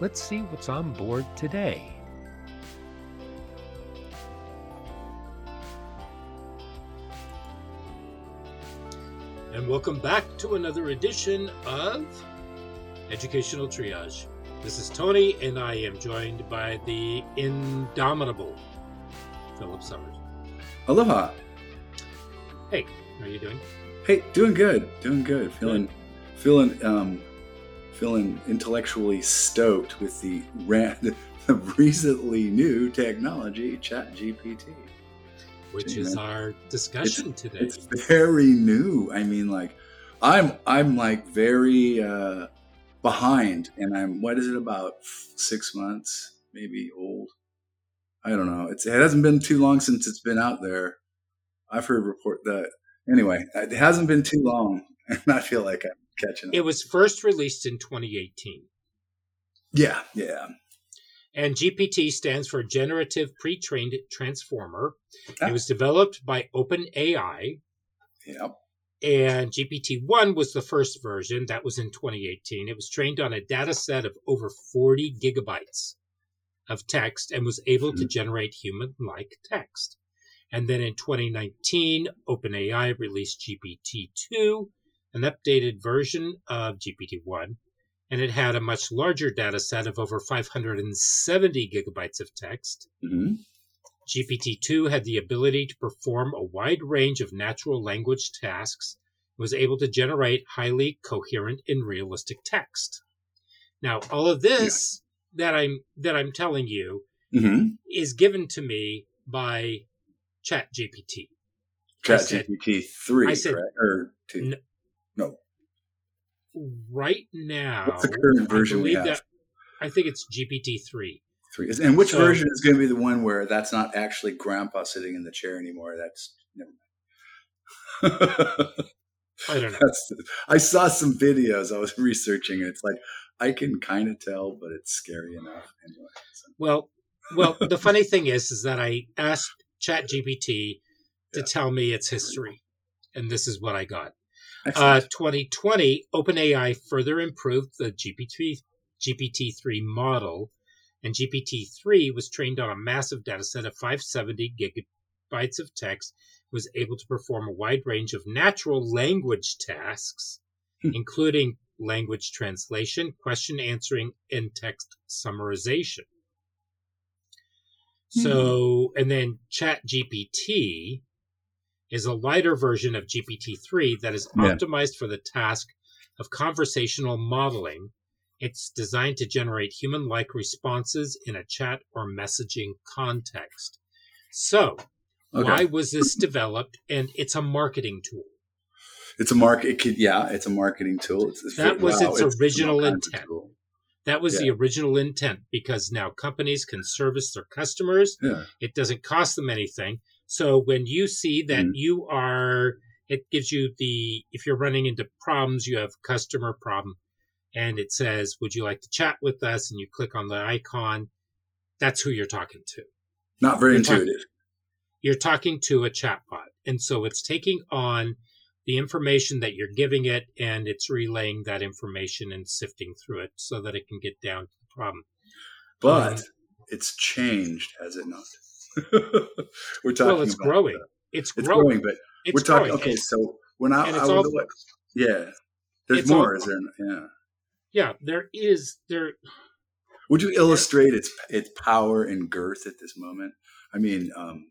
let's see what's on board today. And welcome back to another edition of Educational Triage. This is Tony, and I am joined by the indomitable Philip Summers. Aloha. Hey, how are you doing? Hey, doing good. Doing good. Feeling, feeling, um, feeling intellectually stoked with the the recently new technology, Chat GPT. Which is our discussion today. It's very new. I mean, like, I'm, I'm like very uh, behind, and I'm. What is it about six months, maybe old? I don't know. It's, it hasn't been too long since it's been out there. I've heard report that. Anyway, it hasn't been too long, and I feel like I'm catching up. It was first released in 2018. yeah, yeah. And GPT stands for Generative Pre-trained Transformer. Ah. It was developed by OpenAI, Yeah. and GPT-1 was the first version. That was in 2018. It was trained on a data set of over 40 gigabytes of text and was able to generate human-like text. And then in 2019, OpenAI released GPT-2, an updated version of GPT-1, and it had a much larger data set of over 570 gigabytes of text. hmm GPT-2 had the ability to perform a wide range of natural language tasks, and was able to generate highly coherent and realistic text. Now, all of this that I'm that I'm telling you hmm is given to me by ChatGPT. I Chat GPT three, I said- correct? Or two? N- no. Right now, What's the current version I we have? that I think it's GPT-3. Three. And which So- version is going to be the one where that's not actually Grandpa sitting in the chair anymore? That's never mind. I don't know. That's, I saw some videos. I was researching. It's like I can kind of tell, but it's scary enough anyway. So. Well, well, the funny thing is, is that I asked ChatGPT to Yeah. tell me its history, and this is what I got. Uh, 2020, OpenAI further improved the GPT GPT-3 model, and GPT-3 was trained on a massive dataset of 570 gigabytes of text. Was able to perform a wide range of natural language tasks, Hmm. including language translation, question answering, and text summarization. So, and then ChatGPT is a lighter version of GPT-3 that is Yeah. optimized for the task of conversational modeling. It's designed to generate human-like responses in a chat or messaging context. So, okay. why was this developed? And it's a marketing tool. It's a market. It could, yeah, it's a marketing tool. It's, it's That was its it's original all kinds of intent. tool. That was the original intent because now companies can service their customers. Yeah. It doesn't cost them anything. So when you see that Mhm. you are, it gives you the, if you're running into problems, you have customer problem and it says, would you like to chat with us? And you click on the icon. That's who you're talking to. Not very You're talking- intuitive. You're talking to a chatbot. And so it's taking on the information that you're giving it and it's relaying that information and sifting through it so that it can get down to the problem. but Um, it's changed, has it not? we're talking. well, it's about growing. the- It's it's growing. growing, but It's we're talking. growing. Okay, so when I, I all- what? Yeah, there's It's all- more, is there? Yeah. yeah, there is there Would you illustrate its its power and girth at this moment? I mean, um,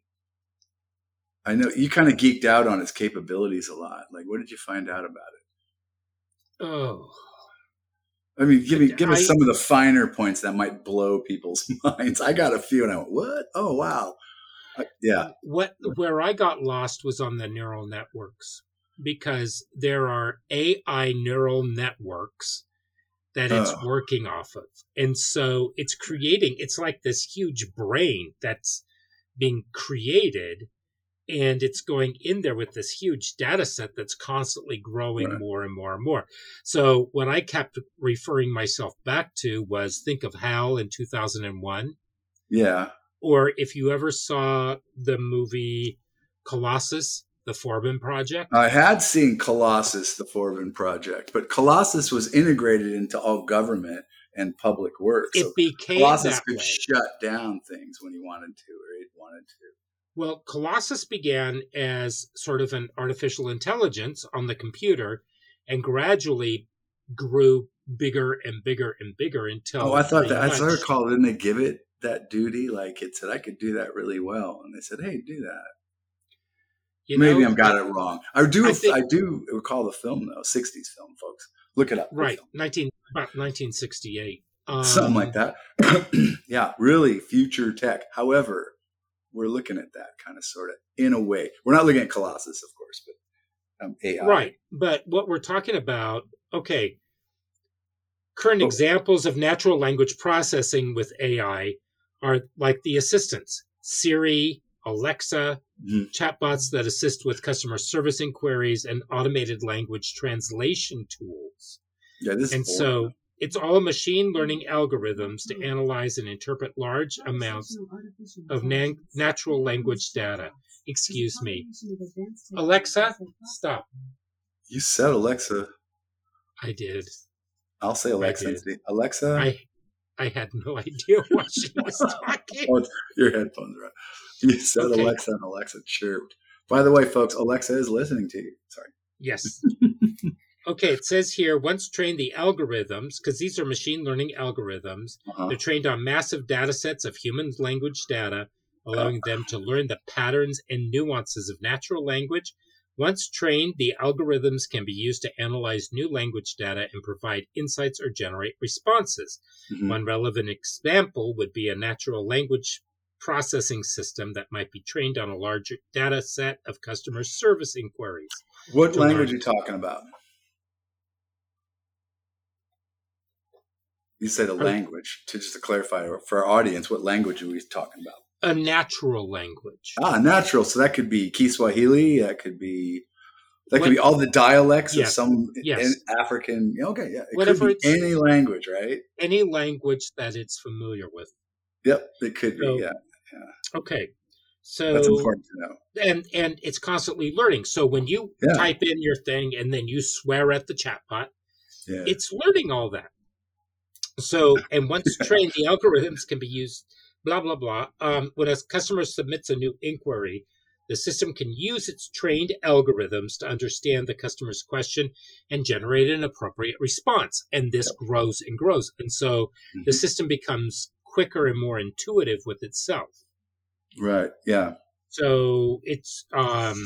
I know you kind of geeked out on its capabilities a lot. Like, what did you find out about it? Oh, I mean, give me give us some of the finer points that might blow people's minds. I got a few, and I went, "What? Oh, wow!" I- yeah, what where I got lost was on the neural networks because there are AI neural networks that it's Oh. working off of. And so it's creating it's like this huge brain that's being created and it's going in there with this huge data set that's constantly growing Right. more and more and more. So what I kept referring myself back to was think of HAL in 2001 yeah. or if you ever saw the movie Colossus, the Forbin Project. I had seen Colossus, the Forbin project, but Colossus was integrated into all government and public works. it So became Colossus could way. shut down things when he wanted to, or he wanted to. Well, Colossus began as sort of an artificial intelligence on the computer and gradually grew bigger and bigger and bigger until Oh, I thought that. As I much- recall, didn't they give it that duty? Like it said, I could do that really well, and they said, "Hey, do that." you Maybe know, I'm got it wrong. I do. I I, do recall the film though, '60s film, folks. Look it up. Right, film. 19 about 1968. Um, something like that. yeah, really future tech. However, we're looking at that kind of sort of in a way. We're not looking at Colossus, of course, but um, AI. Right. But what we're talking about, okay, current Oh. examples of natural language processing with AI are like the assistants Siri, Alexa, Mhm. chatbots that assist with customer service inquiries, and automated language translation tools. Yeah, this And is so. It's all machine learning algorithms to analyze and interpret large amounts of nan- natural language data. Excuse me. Alexa, stop. you said Alexa. I did. I'll say Alexa. did. instead. Alexa, I I had no idea what she was talking. oh, your headphones are on. You said Okay. Alexa, and Alexa chirped. By the way, folks, Alexa is listening to you. Sorry. Yes. Okay, it says here once trained the algorithms, because these are machine learning algorithms, Uh-huh. they're trained on massive data sets of human language data, allowing them to learn the patterns and nuances of natural language. Once trained, the algorithms can be used to analyze new language data and provide insights or generate responses. Mhm. One relevant example would be a natural language processing system that might be trained on a larger data set of customer service inquiries. What language learn. are you talking about? You said a language. To just to clarify for our audience, what language are we talking about? A natural language. Ah, natural. So that could be Kiswahili. That could be that What- could be all the dialects Yes. of some Yes. in African. Okay, yeah, it Whatever could be any language, right? Any language that it's familiar with. Yep, it could be. So- yeah, Okay. that's So important to know. and and it's constantly learning. So when you Yeah. type in your thing and then you swear at the chatbot, Yeah, it's learning all that. So, and once trained, the algorithms can be used, blah, blah, blah. Um, when a customer submits a new inquiry, the system can use its trained algorithms to understand the customer's question and generate an appropriate response. And this grows and grows. And so the Mhm. system becomes quicker and more intuitive with itself. right. Yeah, So it's, um,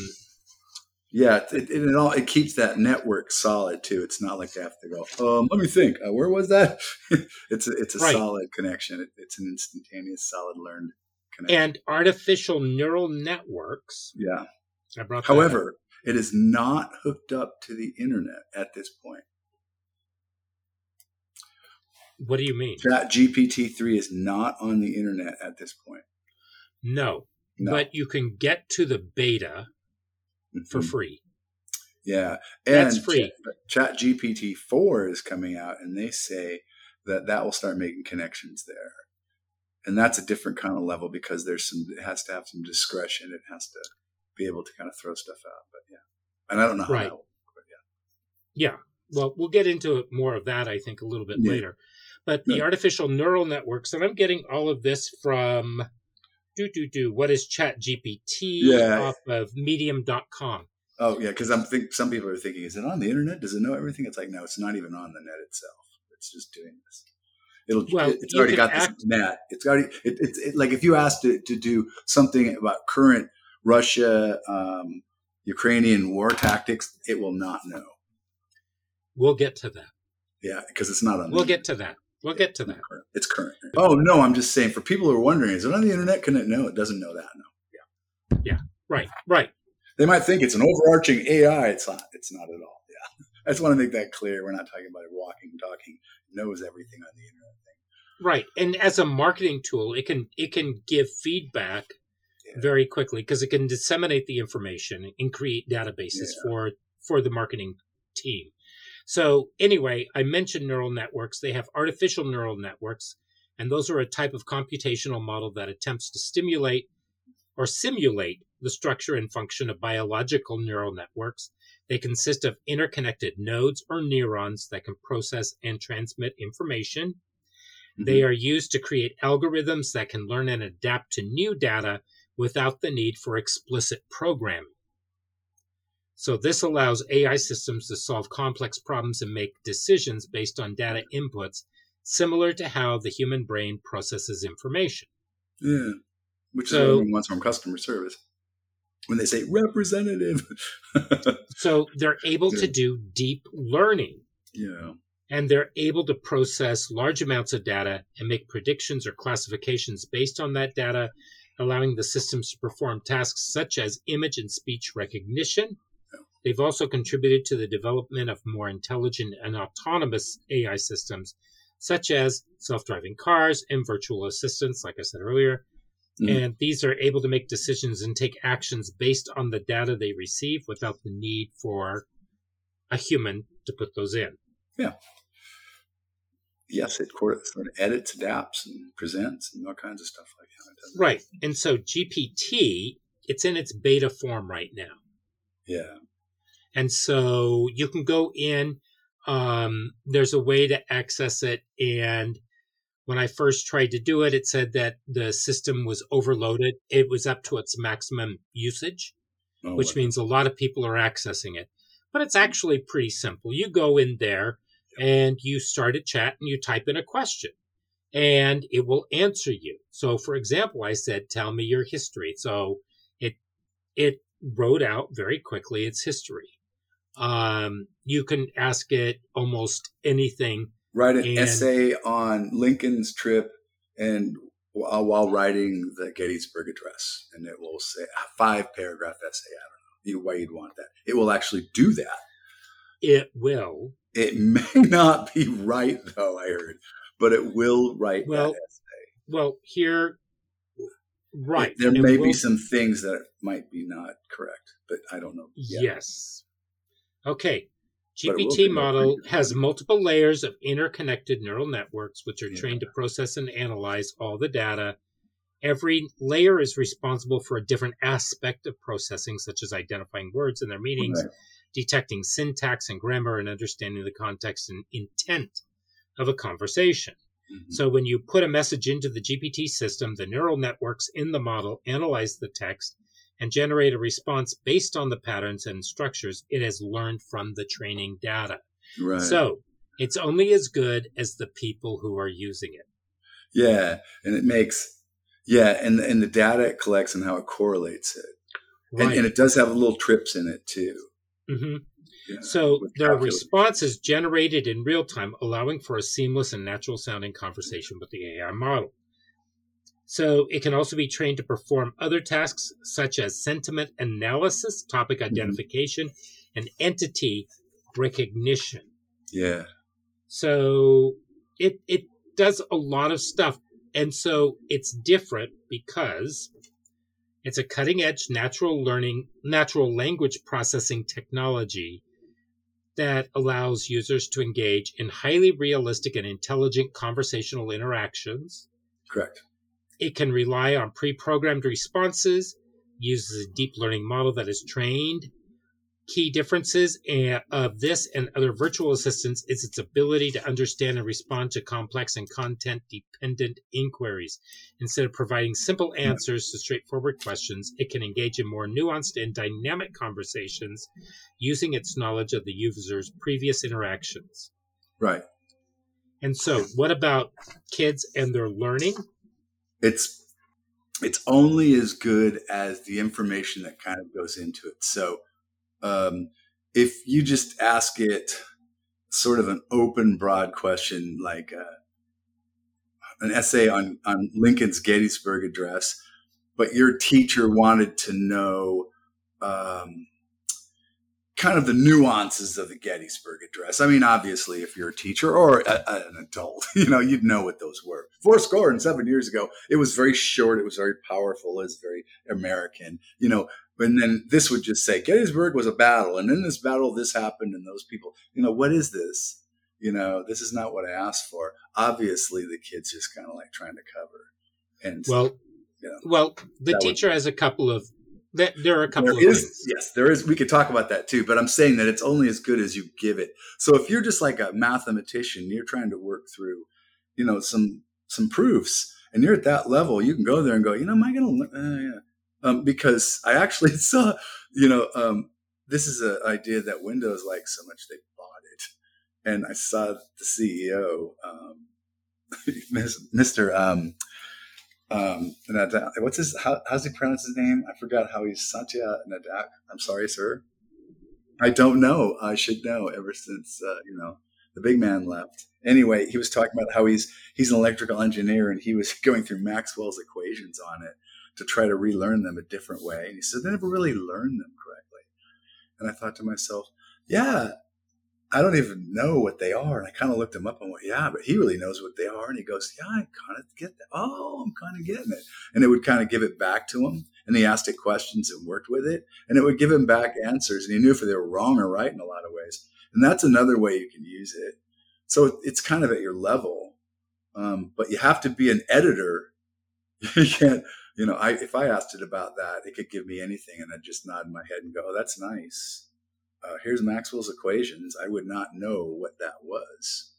yeah. It, it, it all it keeps that network solid too. It's not like they have to go. Um, let me think. Uh, where was that? it's a, it's a Right. solid connection. It, it's an instantaneous, solid learned connection. and artificial neural networks. yeah. I brought that up. However, it is not hooked up to the internet at this point. what do you mean? Chat GPT three is not on the internet at this point. No, No. but you can get to the beta for Mhm. free. Yeah, and That's free. Chat GPT four is coming out, and they say that that will start making connections there, and that's a different kind of level because there's some. It has to have some discretion. It has to be able to kind of throw stuff out. But yeah, and I don't know how. Right. Will, but Yeah. Well, we'll get into more of that, I think, a little bit Yeah. later. But the Yeah. artificial neural networks, and I'm getting all of this from do do do. What is Chat GPT Yeah. off of Medium.com? Oh yeah, because I'm think some people are thinking, is it on the internet? Does it know everything? It's like no, it's not even on the net itself. It's just doing this. It'll Well, it's already got this net. It's already it, it's it, like if you asked it to do something about current Russia um, Ukrainian war tactics, it will not know. We'll get to that. Yeah, because it's not on. We'll get to that. We'll get to that. It's current. Oh no, I'm just saying for people who are wondering, is it on the internet? Can it know? It doesn't know that. No. Yeah. Yeah. Right, right. They might think it's an overarching AI. It's not. It's not at all. Yeah, I just want to make that clear. We're not talking about it walking, talking, knows everything on the internet. Thing. Right. And as a marketing tool, it can it can give feedback Yeah. very quickly because it can disseminate the information and create databases Yeah. for for the marketing team. So anyway, I mentioned neural networks. They have artificial neural networks, and those are a type of computational model that attempts to stimulate or simulate the structure and function of biological neural networks. They consist of interconnected nodes or neurons that can process and transmit information. They mm-hmm. are used to create algorithms that can learn and adapt to new data without the need for explicit programming. So, this allows AI systems to solve complex problems and make decisions based on data inputs, similar to how the human brain processes information. Yeah, which is So- what everyone wants from customer service. When they say representative, So, they're able to do deep learning yeah, and they're able to process large amounts of data and make predictions or classifications based on that data, allowing the systems to perform tasks such as image and speech recognition. They've also contributed to the development of more intelligent and autonomous AI systems, such as self driving cars and virtual assistants, like I said earlier. Mhm. And these are able to make decisions and take actions based on the data they receive without the need for a human to put those in. Yeah. Yes, it sort of edits, adapts, and presents, and all kinds of stuff like that. Right. And so GPT, it's in its beta form right now. Yeah, And so you can go in, um, there's a way to access it. And when I first tried to do it, it said that the system was overloaded. It was up to its maximum usage, Oh, which what- means a lot of people are accessing it. But it's actually pretty simple. You go in there and you start a chat and you type in a question and it will answer you. So for example, I said, tell me your history. So it, it wrote out very quickly its history. Um, you can ask it almost anything. write an and- essay on Lincoln's trip and while, while writing the Gettysburg Address, and it will say a five paragraph essay. I don't know why you'd want that. It will actually do that. It will. It may not be right though. I heard, but it will write Well, that essay. Well, here, right. There it may will- be some things that might be not correct, but I don't know. yet. Yes. Okay. But it will GPT model has multiple layers of interconnected neural networks, which are Yeah. trained to process and analyze all the data. Every layer is responsible for a different aspect of processing, such as identifying words and their meanings, Right. detecting syntax and grammar, and understanding the context and intent of a conversation. Mhm. So when you put a message into the GPT system, the neural networks in the model analyze the text and generate a response based on the patterns and structures it has learned from the training data. Right. So it's only as good as the people who are using it. yeah, and it makes yeah, and and the data it collects and how it correlates it, and, and it does have little trips in it too. hmm Yeah, So their response is generated in real time, allowing for a seamless and natural sounding conversation with the AI model. So it can also be trained to perform other tasks such as sentiment analysis, topic Mm-hmm. identification, and entity recognition. Yeah, So it it does a lot of stuff. And so it's different because it's a cutting edge natural learning, natural language processing technology that allows users to engage in highly realistic and intelligent conversational interactions. correct. It can rely on pre programmed responses, uses a deep learning model that is trained. Key differences eh, of this and other virtual assistants is its ability to understand and respond to complex and content dependent inquiries. Instead of providing simple answers to straightforward questions, it can engage in more nuanced and dynamic conversations using its knowledge of the user's previous interactions. Right. And so, what about kids and their learning? It's it's only as good as the information that kind of goes into it. So, um, if you just ask it sort of an open, broad question like uh, an essay on on Lincoln's Gettysburg Address, but your teacher wanted to know um, kind of the nuances of the Gettysburg Address. I mean, obviously, if you're a teacher or a, a, an adult, you know, you'd know what those were. Four score and seven years ago, it was very short. It was very powerful. It was very American, you know. And then this would just say Gettysburg was a battle, and in this battle, this happened, and those people, you know, what is this? You know, this is not what I asked for. Obviously, the kid's just kind of like trying to cover. And well, you know, well, the teacher would, has a couple of there are a couple there of is. Yes, there is. We could talk about that too, but I'm saying that it's only as good as you give it. So if you're just like a mathematician, you're trying to work through, you know, some some proofs, and you're at that level, you can go there and go, you know, am I going to? Uh, yeah. Um, because I actually saw, you know, um, this is an idea that Windows likes so much they bought it, and I saw the CEO, um, Mr. Um, what's his? How, how's he pronounce his name? I forgot how he's Satya Nadak. I'm sorry, sir. I don't know. I should know. Ever since uh, you know the big man left. Anyway, he was talking about how he's he's an electrical engineer and he was going through Maxwell's equations on it to try to relearn them a different way. And he said they never really learned them correctly. And I thought to myself, yeah, I don't even know what they are. And I kind of looked him up and went, yeah, but he really knows what they are. And he goes, yeah, I kind of get that. Oh, I'm kind of getting it. And it would kind of give it back to him. And he asked it questions and worked with it. And it would give him back answers. And he knew if they were wrong or right in a lot of ways. And that's another way you can use it. So it's kind of at your level. Um, but you have to be an editor. you can't, you know, I, if I asked it about that, it could give me anything. And I'd just nod my head and go, oh, that's nice uh, here's Maxwell's equations, I would not know what that was.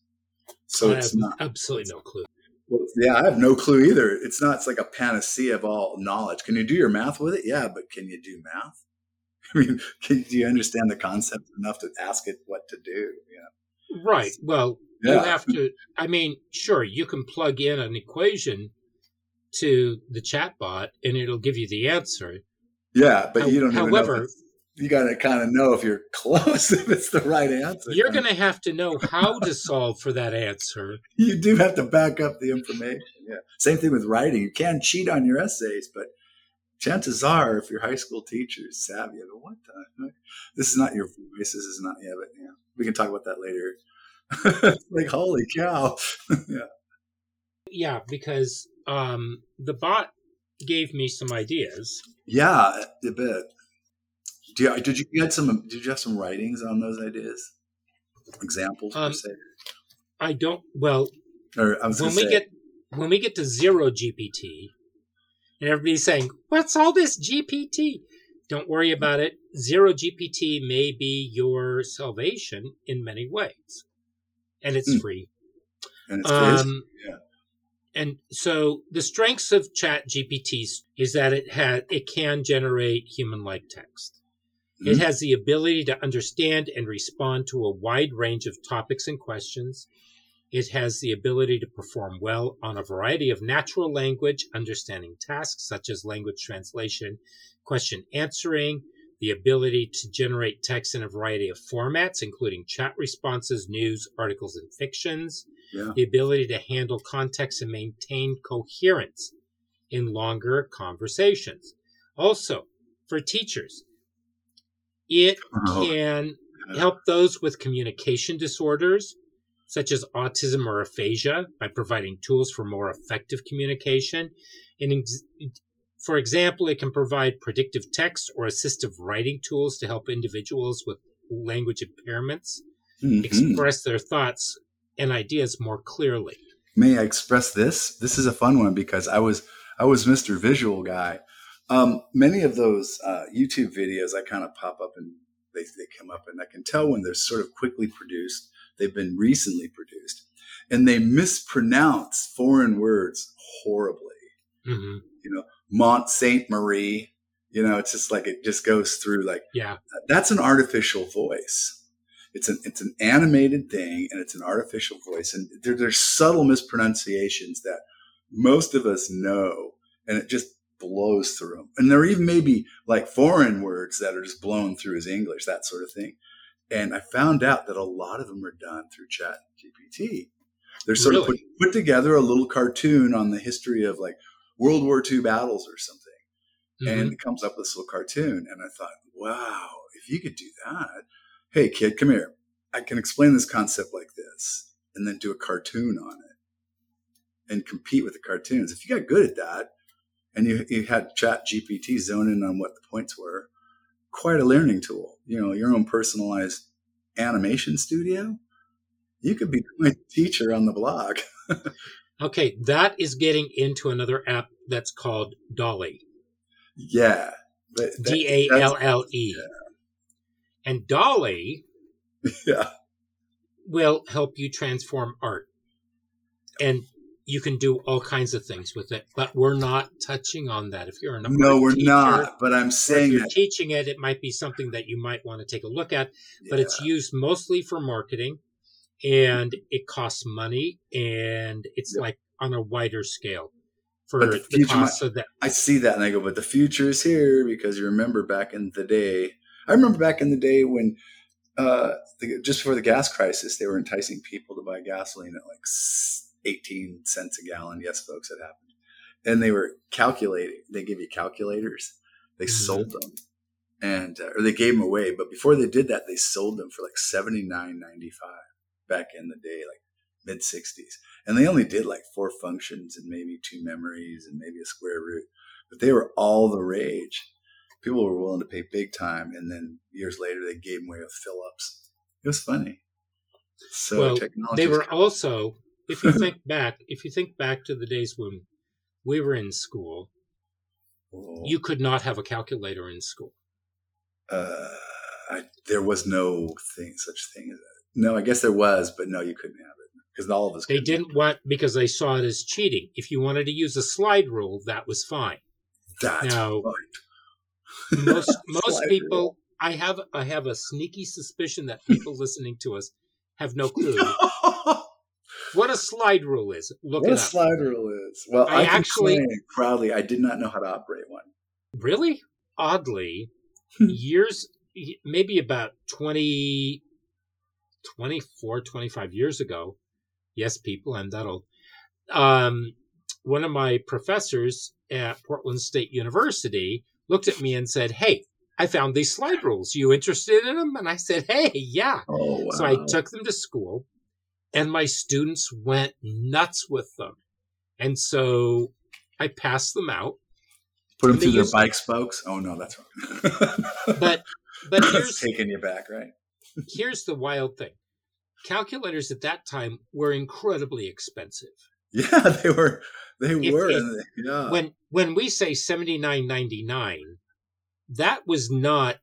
So I it's not absolutely no clue. Well, yeah, I have no clue either. It's not. It's like a panacea of all knowledge. Can you do your math with it? Yeah, but can you do math? I mean, can, do you understand the concept enough to ask it what to do? Yeah. Right. Well, yeah. you have to. I mean, sure, you can plug in an equation to the chatbot, and it'll give you the answer. Yeah, but you don't. However, you got to kind of know if you're close, if it's the right answer. You're going to have to know how to solve for that answer. You do have to back up the information. Yeah. Same thing with writing. You can cheat on your essays, but chances are, if your high school teacher is savvy, go, what the This is not your voice. This is not, yeah, but yeah, we can talk about that later. like, holy cow. yeah. Yeah, because um, the bot gave me some ideas. Yeah, a bit. Do you, did you get some? Did you have some writings on those ideas? Examples um, per se. I don't. Well, or when we say, get when we get to zero GPT, and everybody's saying, "What's all this GPT?" Don't worry about it. Zero GPT may be your salvation in many ways, and it's mm. free. And it's um, yeah. And so the strengths of Chat GPT is that it has it can generate human-like text. Mm-hmm. It has the ability to understand and respond to a wide range of topics and questions. It has the ability to perform well on a variety of natural language understanding tasks, such as language translation, question answering, the ability to generate text in a variety of formats, including chat responses, news, articles, and fictions, yeah. the ability to handle context and maintain coherence in longer conversations. Also, for teachers, it oh. can help those with communication disorders, such as autism or aphasia, by providing tools for more effective communication. And for example, it can provide predictive text or assistive writing tools to help individuals with language impairments mm-hmm. express their thoughts and ideas more clearly. May I express this? This is a fun one because I was I was Mr. Visual guy um, many of those uh, YouTube videos I kind of pop up and they, they come up, and I can tell when they're sort of quickly produced. They've been recently produced, and they mispronounce foreign words horribly. Mm-hmm. You know, Mont Saint Marie. You know, it's just like it just goes through like yeah. That's an artificial voice. it's an it's an animated thing and it's an artificial voice and there, there's subtle mispronunciations that most of us know and it just blows through them and there are even maybe like foreign words that are just blown through as english that sort of thing. And i found out that a lot of them are done through chat gpt they're sort really? of put, put together a little cartoon on the history of like world war ii battles or something. Mm-hmm. and it comes up with this little cartoon and i thought wow if you could do that hey kid come here. I can explain this concept like this and then do a cartoon on it and compete with the cartoons. If you got good at that and you, you had chat gpt zone in on what the points were quite a learning tool you know your own personalized animation studio you could be my teacher on the blog okay that is getting into another app that's called DALL-E yeah D A L L E. And DALL-E yeah. will help you transform art. And you can do all kinds of things with it, but we're not touching on that. If you're an no, we're teacher, not. But I'm saying if you're that. teaching it, it might be something that you might want to take a look at. Yeah. But it's used mostly for marketing, and it costs money, and it's yeah. like on a wider scale for the, the cost of that. I see that and I go, but the future is here because you remember back in the day. I remember back in the day when uh, the, just before the gas crisis, they were enticing people to buy gasoline at like 18 cents a gallon. Yes, folks, it happened. And they were calculating. They give you calculators. They mm-hmm. sold them, and uh, or they gave them away. But before they did that, they sold them for like 79.95 back in the day, like mid 60s. And they only did like four functions and maybe two memories and maybe a square root, but they were all the rage. People were willing to pay big time. And then years later, they gave them away with fill ups. It was funny. So well, they were also, if you think back, if you think back to the days when we were in school, oh. you could not have a calculator in school. Uh, I, there was no thing, such thing as that. No, I guess there was, but no, you couldn't have it because all of us. They didn't want because they saw it as cheating. If you wanted to use a slide rule, that was fine. That's now, fine. most most people, rule. I have I have a sneaky suspicion that people listening to us have no clue what a slide rule is. Look what a up. slide rule is. Well, I, I actually proudly I did not know how to operate one. Really, oddly, years maybe about 20 24 25 years ago Yes, people, I'm that old. Um, one of my professors at Portland State University looked at me and said, Hey, I found these slide rules. You interested in them? And I said, Hey, yeah. Oh, wow. So I took them to school and my students went nuts with them. And so I passed them out. Put them through their bike spokes. Oh no, that's wrong. but but here's taking you back, right? here's the wild thing calculators at that time were incredibly expensive. Yeah, they were. They if, were. If, yeah. When when we say seventy nine ninety nine, that was not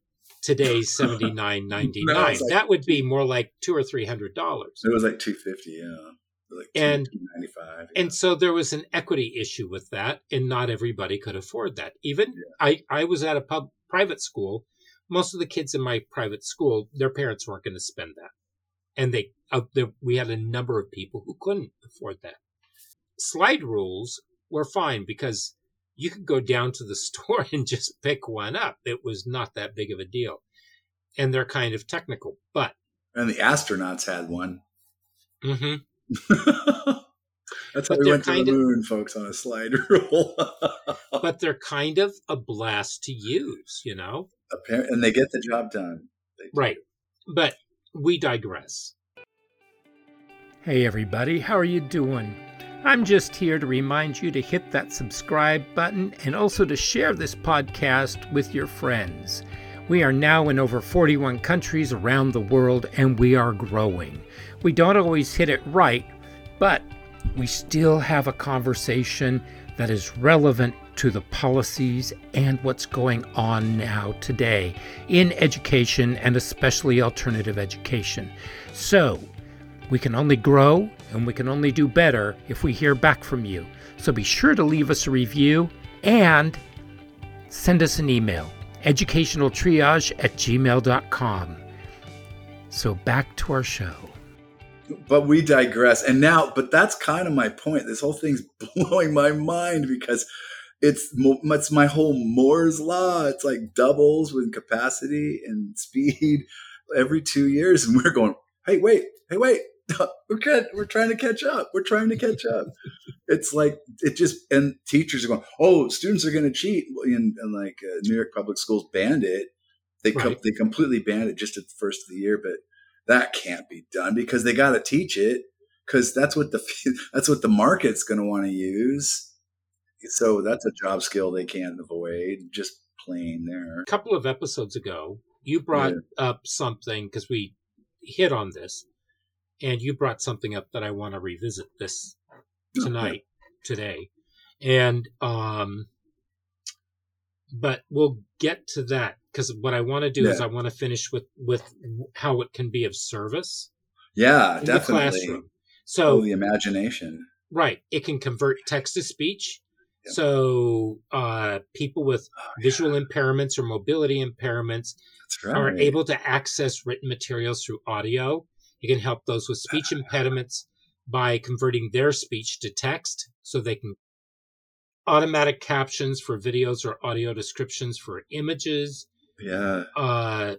today's seventy nine ninety nine. Like, that would be more like two or three hundred dollars. It was like two fifty. Yeah. Like and yeah. and so there was an equity issue with that, and not everybody could afford that. Even yeah. I, I was at a pub private school. Most of the kids in my private school, their parents weren't going to spend that and they uh, the, we had a number of people who couldn't afford that. Slide rules were fine because you could go down to the store and just pick one up. It was not that big of a deal, and they're kind of technical. But and the astronauts had one. Mm-hmm. That's how we went to the moon, of, folks, on a slide rule. but they're kind of a blast to use, you know. And they get the job done. Right. But we digress. Hey, everybody, how are you doing? I'm just here to remind you to hit that subscribe button and also to share this podcast with your friends. We are now in over 41 countries around the world and we are growing. We don't always hit it right, but we still have a conversation that is relevant to the policies and what's going on now today in education and especially alternative education. So, we can only grow and we can only do better if we hear back from you. So be sure to leave us a review and send us an email educationaltriage at gmail.com. So back to our show. But we digress. And now, but that's kind of my point. This whole thing's blowing my mind because it's it's my whole Moore's law. It's like doubles with capacity and speed every two years, and we're going, hey, wait, hey, wait, we're good. We're trying to catch up. We're trying to catch up. it's like it just and teachers are going, oh, students are going to cheat, and, and like uh, New York public schools banned it. They right. com- they completely banned it just at the first of the year, but that can't be done because they got to teach it because that's what the that's what the market's going to want to use. So that's a job skill they can't avoid. Just plain there. A couple of episodes ago, you brought yeah. up something because we hit on this, and you brought something up that I want to revisit this tonight, okay. today, and um, but we'll get to that because what I want to do yeah. is I want to finish with with how it can be of service. Yeah, definitely. So oh, the imagination. Right. It can convert text to speech. Yep. So uh, people with oh, visual yeah. impairments or mobility impairments right. are able to access written materials through audio. It can help those with speech impediments by converting their speech to text so they can automatic captions for videos or audio descriptions for images. Yeah. Uh,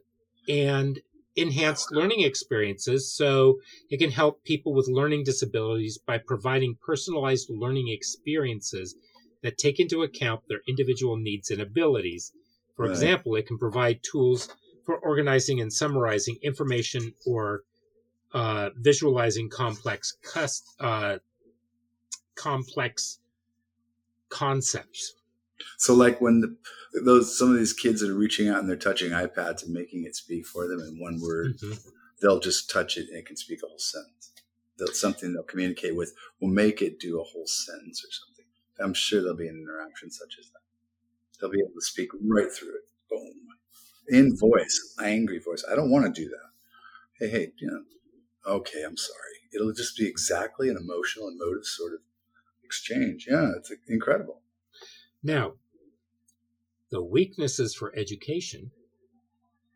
and enhanced learning experiences. So it can help people with learning disabilities by providing personalized learning experiences that take into account their individual needs and abilities. For right. example, it can provide tools for organizing and summarizing information or uh, visualizing complex uh, complex concepts. So, like when the, those some of these kids that are reaching out and they're touching iPads and making it speak for them in one word, mm-hmm. they'll just touch it and it can speak a whole sentence. They'll, something they'll communicate with will make it do a whole sentence or something. I'm sure there'll be an interaction such as that. They'll be able to speak right through it. Boom. In voice, angry voice. I don't want to do that. Hey, hey, you know, okay, I'm sorry. It'll just be exactly an emotional and motive sort of exchange. Yeah, it's incredible. Now, the weaknesses for education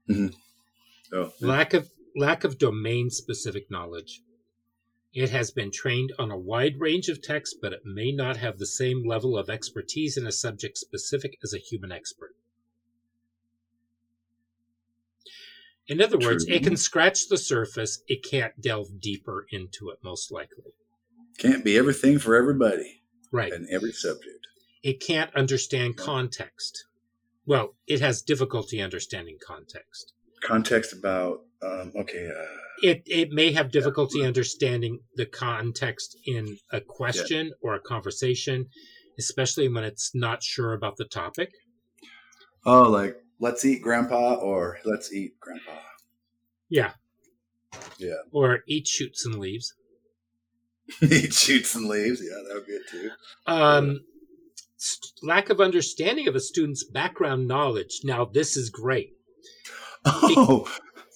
mm-hmm. oh, lack of lack of domain specific knowledge. It has been trained on a wide range of texts, but it may not have the same level of expertise in a subject specific as a human expert. In other words, True. it can scratch the surface, it can't delve deeper into it, most likely. Can't be everything for everybody. Right. And every subject. It can't understand context. Well, it has difficulty understanding context. Context about, um, okay. Uh, it, it may have difficulty yeah. understanding the context in a question yeah. or a conversation, especially when it's not sure about the topic. Oh, like, let's eat grandpa or let's eat grandpa. Yeah. Yeah. Or eat shoots and leaves. eat shoots and leaves. Yeah, that would be it too. Um, lack of understanding of a student's background knowledge. Now, this is great. Oh,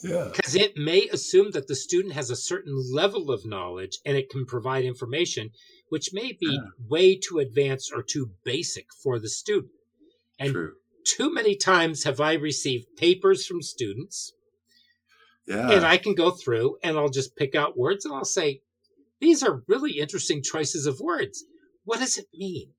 yeah. Because it may assume that the student has a certain level of knowledge and it can provide information which may be yeah. way too advanced or too basic for the student. And True. Too many times have I received papers from students. Yeah. And I can go through and I'll just pick out words and I'll say, these are really interesting choices of words. What does it mean?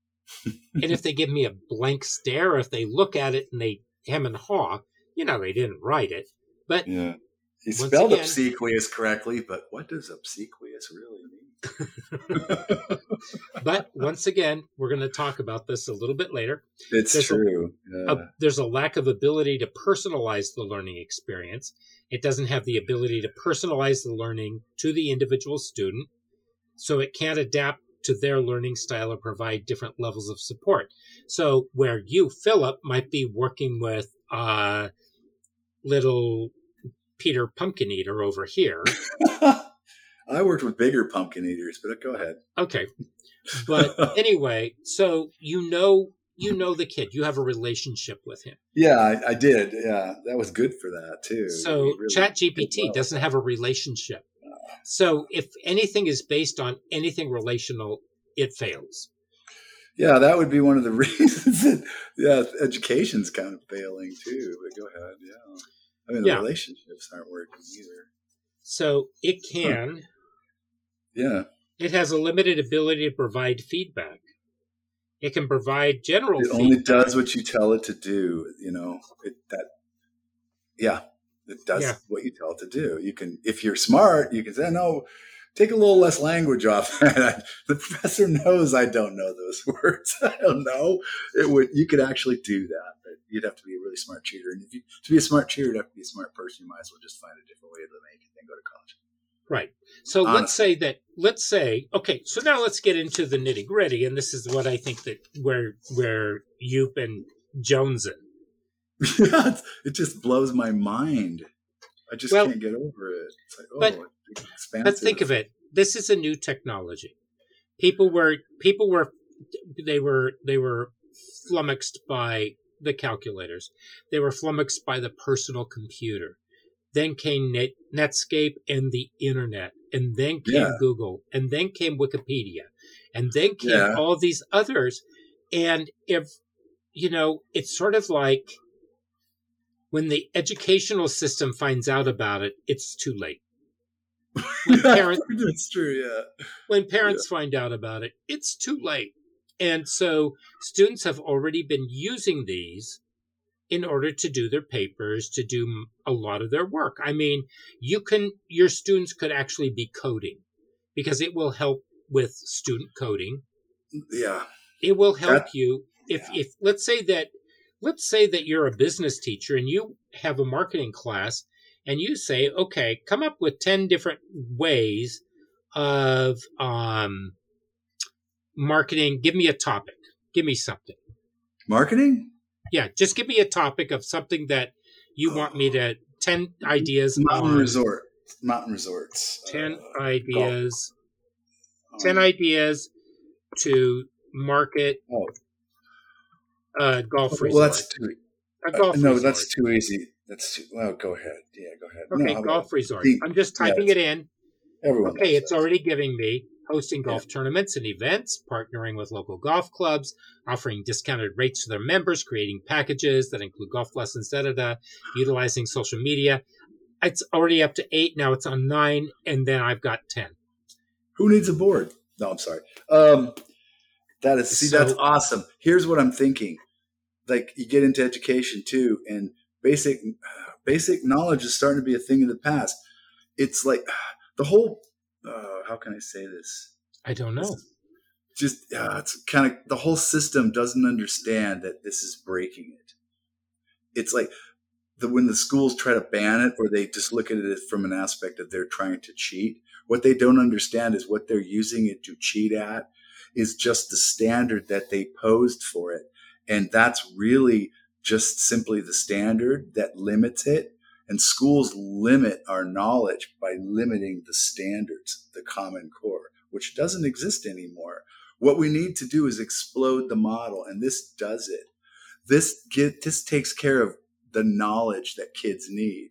and if they give me a blank stare, or if they look at it and they hem and haw, you know, they didn't write it. But yeah, he spelled again, obsequious correctly, but what does obsequious really mean? but once again, we're going to talk about this a little bit later. It's there's true. A, yeah. a, there's a lack of ability to personalize the learning experience. It doesn't have the ability to personalize the learning to the individual student, so it can't adapt to their learning style or provide different levels of support. So where you, Philip, might be working with uh, little Peter Pumpkin Eater over here. I worked with bigger pumpkin eaters, but go ahead. Okay. But anyway, so you know you know the kid. You have a relationship with him. Yeah, I, I did. Yeah, that was good for that too. So really Chat GPT well. doesn't have a relationship. So if anything is based on anything relational, it fails. Yeah, that would be one of the reasons that yeah, education's kind of failing too. But go ahead, yeah. I mean, the Yeah. relationships aren't working either. So it can. Yeah, It has a limited ability to provide feedback. It can provide general it feedback. only does what you tell it to do. You know, it that. Yeah, it does Yeah. what you tell it to do. You can, if you're smart, you can say, "No, take a little less language off." that." the professor knows I don't know those words. I don't know. It would. You could actually do that, but you'd have to be a really smart cheater. And if you to be a smart cheater, you'd have to be a smart person. You might as well just find a different way to make it than go to college. Right. So let's say that let's say okay, so now let's get into the nitty gritty, and this is what I think that where where you've been jonesing. it just blows my mind. I just Well, can't get over it. It's like, oh, but-. But think of it. This is a new technology. People were people were they were they were flummoxed by the calculators. They were flummoxed by the personal computer. Then came Net, Netscape and the internet, and then came Yeah. Google, and then came Wikipedia, and then came Yeah. all these others. And if you know, it's sort of like when the educational system finds out about it, it's too late. When parents That's true. Yeah. when parents find out about it, it's too late. And so students have already been using these in order to do their papers, to do a lot of their work. I mean, you can, your students could actually be coding because it will help with student coding. Yeah. It will help That- you if, yeah. if, let's say that, let's say that you're a business teacher and you have a marketing class and you say, okay, come up with 10 different ways of um, marketing. Give me a topic. Give me something. Marketing? Yeah, just give me a topic of something that you want me to 10 ideas Mountain on resort. Mountain resorts. 10 Uh, ideas, um, 10 ideas to market Oh. a golf resort. Well, that's too. a golf uh, no, resort. that's too easy. That's too. Well, go ahead. Yeah, go ahead. Okay, No, golf resort. the- I'm just yeah, typing it in. Everyone. Okay, it's that. already giving me hosting golf tournaments and events, partnering with local golf clubs, offering discounted rates to their members, creating packages that include golf lessons, da da da, utilizing social media. It's already up to eight. Now it's on nine, and then I've got 10. Who needs a board? No, I'm sorry. Um, that is see, So- that's awesome. Here's what I'm thinking. Like you get into education too, and basic basic knowledge is starting to be a thing of the past. It's like the whole. Uh, how can I say this? I don't know. Just uh, it's kind of the whole system doesn't understand that this is breaking it. It's like the when the schools try to ban it, or they just look at it from an aspect of they're trying to cheat. What they don't understand is what they're using it to cheat at is just the standard that they posed for it. And that's really just simply the standard that limits it. And schools limit our knowledge by limiting the standards, the common core, which doesn't exist anymore. What we need to do is explode the model, and this does it. This get this takes care of the knowledge that kids need.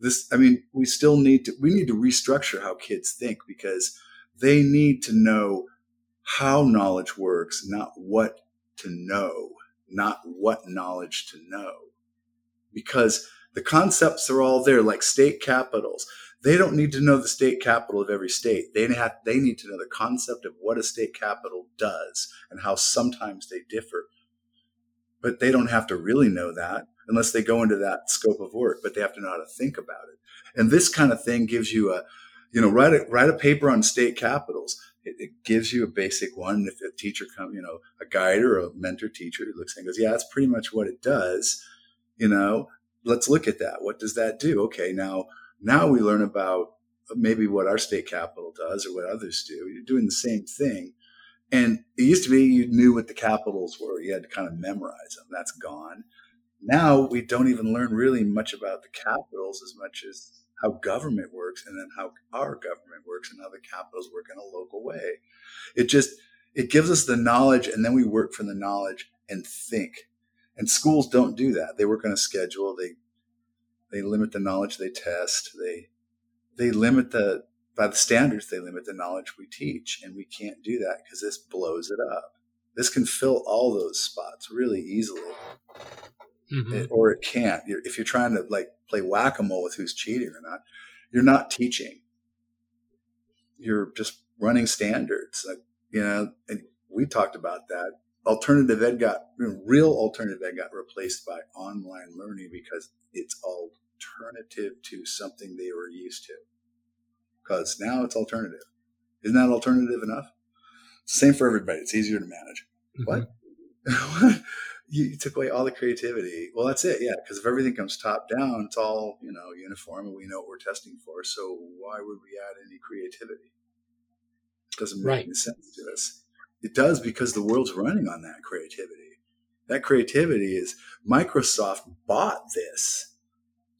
This, I mean, we still need to we need to restructure how kids think because they need to know how knowledge works, not what to know, not what knowledge to know. Because the concepts are all there, like state capitals. They don't need to know the state capital of every state. They have they need to know the concept of what a state capital does and how sometimes they differ. But they don't have to really know that unless they go into that scope of work. But they have to know how to think about it. And this kind of thing gives you a, you know, write a write a paper on state capitals. It, it gives you a basic one. If a teacher come, you know, a guide or a mentor teacher looks and goes, yeah, that's pretty much what it does. You know, let's look at that. What does that do? Okay, now now we learn about maybe what our state capital does or what others do. You're doing the same thing. And it used to be you knew what the capitals were. You had to kind of memorize them. That's gone. Now we don't even learn really much about the capitals as much as how government works and then how our government works and how the capitals work in a local way. It just it gives us the knowledge and then we work from the knowledge and think. And schools don't do that. They work on a schedule. They they limit the knowledge they test. They they limit the by the standards they limit the knowledge we teach, and we can't do that because this blows it up. This can fill all those spots really easily. mm-hmm. it, or it can't. If you're trying to like play whack a mole with who's cheating or not, you're not teaching. You're just running standards. Like, you know, and we talked about that. Alternative ed got real alternative ed got replaced by online learning because it's alternative to something they were used to. Because now it's alternative. Isn't that alternative enough? Same for everybody. It's easier to manage. Mm-hmm. What? you took away all the creativity. Well, that's it. Yeah. Because if everything comes top down, it's all, you know, uniform and we know what we're testing for. So why would we add any creativity? It doesn't make right. any sense to us. It does because the world's running on that creativity. That creativity is Microsoft bought this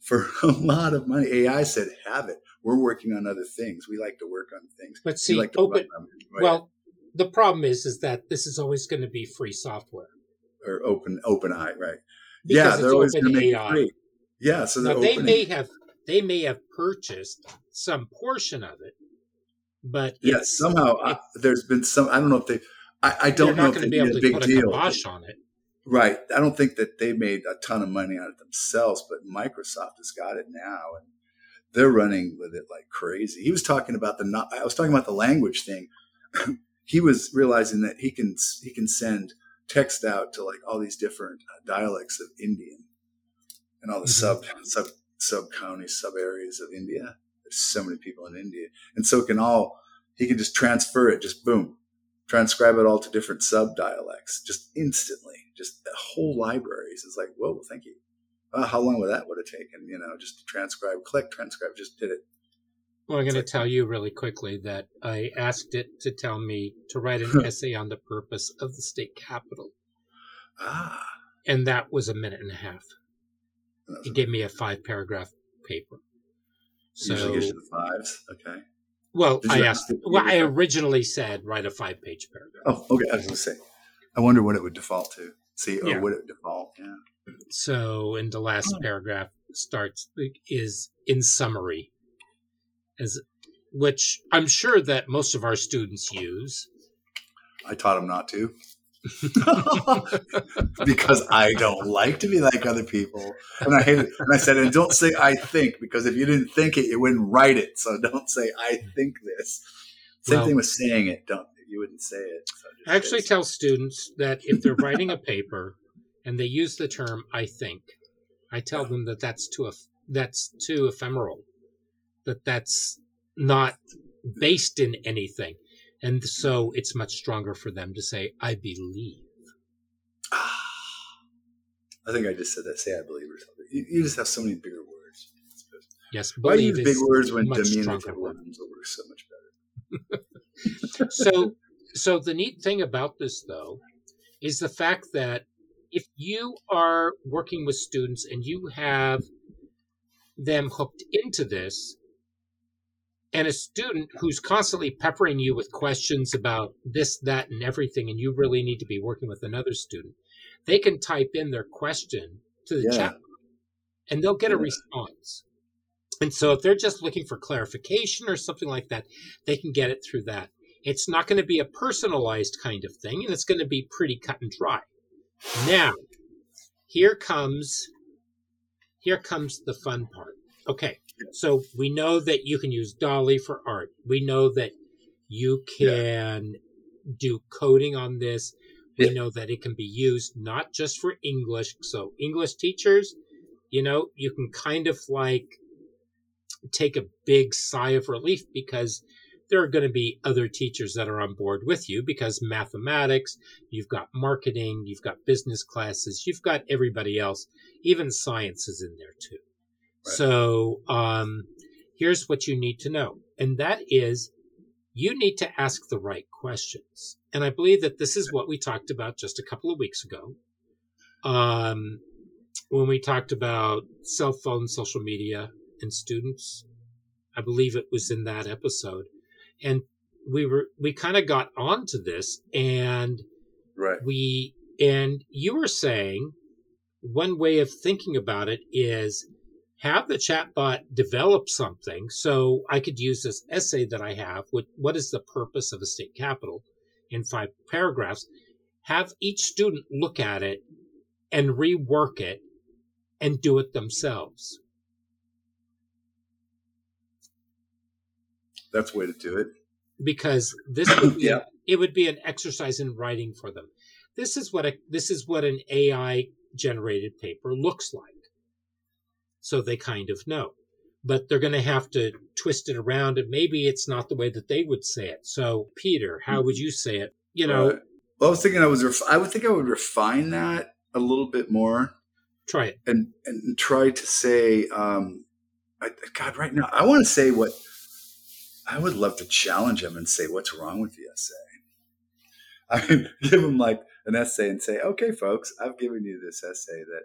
for a lot of money. AI said, have it. We're working on other things. We like to work on things. But see, like open, well, the problem is, is that this is always going to be free software or open OpenAI, right? Because yeah, they're always going to make AI. it free. Yeah, so now, they may have they may have purchased some portion of it, but yeah, somehow I, there's been some. I don't know if they. I, I don't know if they made a big deal. on it. Right. I don't think that they made a ton of money on it themselves, but Microsoft has got it now, and they're running with it like crazy. He was talking about the. I was talking about the language thing. he was realizing that he can he can send text out to like all these different uh, dialects of Indian and all the mm-hmm. sub sub sub counties, sub areas of India. There's so many people in India, and so it can all he can just transfer it, just boom, transcribe it all to different sub dialects, just instantly. Just the whole libraries is like, whoa, thank you. Uh, how long would that would have taken? You know, just to transcribe, click, transcribe, just did it. Well, I'm going to tell you really quickly that I asked it to tell me to write an essay on the purpose of the state capital. Ah. And that was a minute and a half. It gave me a five paragraph paper. So, Usually gives you the fives. Okay. Well, I asked. Well, I originally said write a five page paragraph. Oh, okay. I was going to say. I wonder what it would default to. See, or yeah. would it default? Yeah. So, in the last oh. paragraph starts is in summary as which I'm sure that most of our students use. I taught them not to. because I don't like to be like other people. And I hate it. And I said, and don't say I think, because if you didn't think it, you wouldn't write it. So don't say I think this. Same well, thing with saying it. Don't you wouldn't say it. So I actually tell students that if they're writing a paper and they use the term I think, I tell them that that's too that's too ephemeral that that's not based in anything. And so it's much stronger for them to say, I believe. Ah. I think I just said that. Say I believe or something. You, you just have so many bigger words. Yes. Why use big words when diminutive words work so much better? so, so the neat thing about this, though, is the fact that if you are working with students and you have them hooked into this, and a student who's constantly peppering you with questions about this, that, and everything, and you really need to be working with another student, they can type in their question to the yeah. chat and they'll get yeah. a response. And so if they're just looking for clarification or something like that, they can get it through that. It's not going to be a personalized kind of thing, and it's going to be pretty cut and dry. Now, here comes here comes the fun part. Okay, so we know that you can use DALL-E for art. We know that you can yeah. do coding on this. We yeah. know that it can be used not just for English. So English teachers, you know, you can kind of like take a big sigh of relief because there are going to be other teachers that are on board with you because mathematics, you've got marketing, you've got business classes, you've got everybody else. Even science is in there too. So um, here's what you need to know, and that is you need to ask the right questions. And I believe that this is what we talked about just a couple of weeks ago. Um, when we talked about cell phone, social media, and students, I believe it was in that episode. And we were, we kind of got onto this and right. we, and you were saying one way of thinking about it is have the chatbot develop something. So I could use this essay that I have with what is the purpose of a state capital in five paragraphs, have each student look at it and rework it and do it themselves. That's the way to do it. Because this would be Yeah. it would be an exercise in writing for them. This is what a, this is what an AI generated paper looks like. So they kind of know. But they're going to have to twist it around and maybe it's not the way that they would say it. So Peter, how would you say it? You know, Right. Well, I was thinking I was. Ref- I would think I would refine that a little bit more try it. and and try to say, um, I, God, right now I want to say what I would love to challenge him and say, what's wrong with the essay? I mean, give him like an essay and say, okay, folks, I've given you this essay that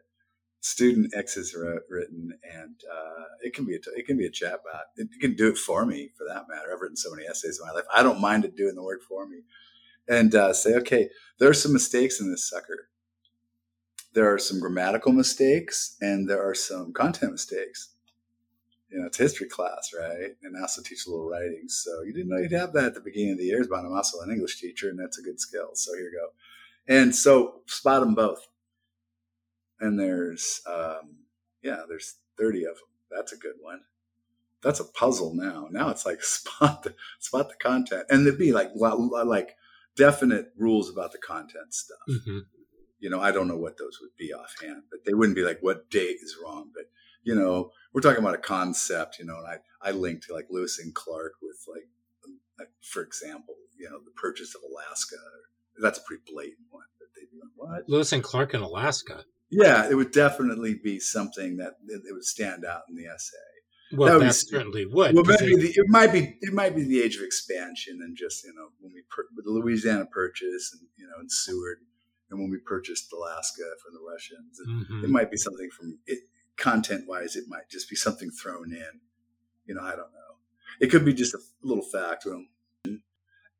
student X has written, and uh, it can be a it can be a chatbot. It can do it for me, for that matter. I've written so many essays in my life. I don't mind it doing the work for me, and uh, say, okay, there are some mistakes in this sucker. There are some grammatical mistakes, and there are some content mistakes. You know, it's history class, right? And I also teach a little writing. So you didn't know you'd have that at the beginning of the year, but I'm also an English teacher, and that's a good skill. So here you go. And so spot them both and there's um, yeah there's 30 of them that's a good one. That's a puzzle now. Now it's like spot the spot the content. And there'd be like like definite rules about the content stuff. Hmm you know i don't know what those would be offhand but they wouldn't be like what date is wrong? But you know we're talking about a concept you know and i i linked to like lewis and clark with like like, for example you know the purchase of alaska. That's a pretty blatant one but they'd be like what? Lewis and Clark in Alaska. Yeah, it would definitely be something that it would stand out in the essay. Well, That that, would be- certainly would. Well, maybe the, it might be it might be the age of expansion and just you know when we per, with the Louisiana Purchase and you know and Seward and when we purchased Alaska from the Russians, Mhm. it might be something from it content wise. It might just be something thrown in. You know, I don't know. It could be just a little fact. Well,